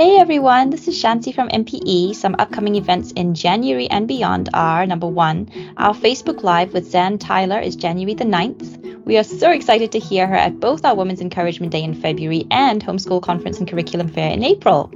Hey everyone, this is Shanti from MPE. Some upcoming events in January and beyond are number one, our Facebook Live with Zan Tyler is January the 9th. We are so excited to hear her at both our Women's Encouragement Day in February and Homeschool Conference and Curriculum Fair in April.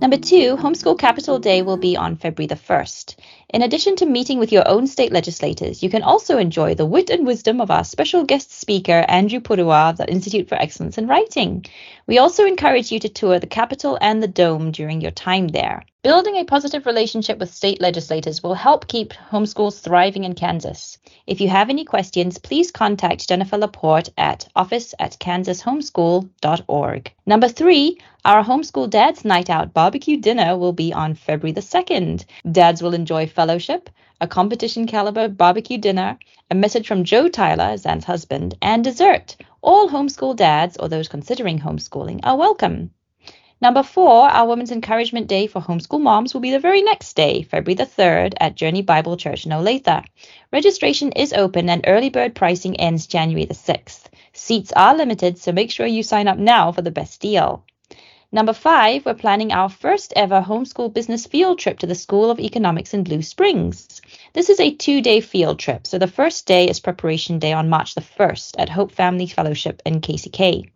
Number two, Homeschool Capitol Day will be on February the 1st. In addition to meeting with your own state legislators, you can also enjoy the wit and wisdom of our special guest speaker, Andrew Pudewa of the Institute for Excellence in Writing. We also encourage you to tour the Capitol and the Dome during your time there. Building a positive relationship with state legislators will help keep homeschools thriving in Kansas. If you have any questions, please contact Jennifer Laporte at office at kansashomeschool.org. Number three, our Homeschool Dads Night Out barbecue dinner will be on February the 2nd. Dads will enjoy fellowship, a competition caliber barbecue dinner, a message from Joe Tyler, Zan's husband, and dessert. All homeschool dads or those considering homeschooling are welcome. Number four, our Women's Encouragement Day for homeschool moms will be the very next day, February the 3rd, at Journey Bible Church in Olathe. Registration is open and early bird pricing ends January the 6th. Seats are limited, so make sure you sign up now for the best deal. Number five, we're planning our first ever homeschool business field trip to the School of Economics in Blue Springs. This is a two day field trip, so the first day is preparation day on March the 1st at Hope Family Fellowship in KCK.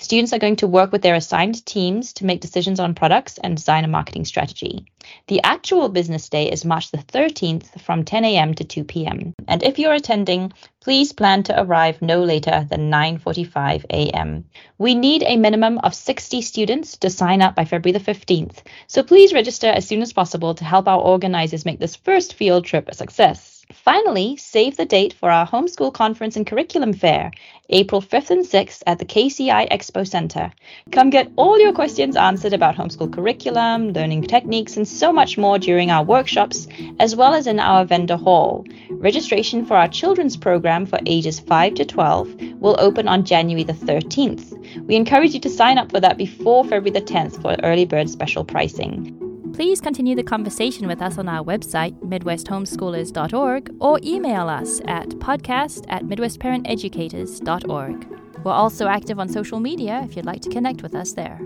Students are going to work with their assigned teams to make decisions on products and design a marketing strategy. The actual business day is March the 13th from 10 a.m. to 2 p.m. And if you're attending, please plan to arrive no later than 9:45 a.m. We need a minimum of 60 students to sign up by February the 15th. So please register as soon as possible to help our organizers make this first field trip a success. Finally, save the date for our homeschool conference and curriculum fair, April 5th and 6th at the KCI Expo Center. Come get all your questions answered about homeschool curriculum, learning techniques, and so much more during our workshops, as well as in our vendor hall. Registration for our children's program for ages 5 to 12 will open on January the 13th. We encourage you to sign up for that before February the 10th for early bird special pricing. Please continue the conversation with us on our website, midwesthomeschoolers.org, or email us at podcast at midwestparenteducators.org. We're also active on social media if you'd like to connect with us there.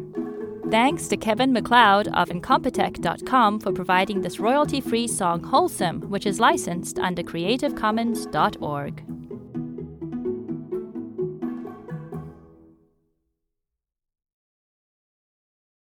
Thanks to Kevin MacLeod of Incompetech.com for providing this royalty free song Wholesome, which is licensed under creativecommons.org.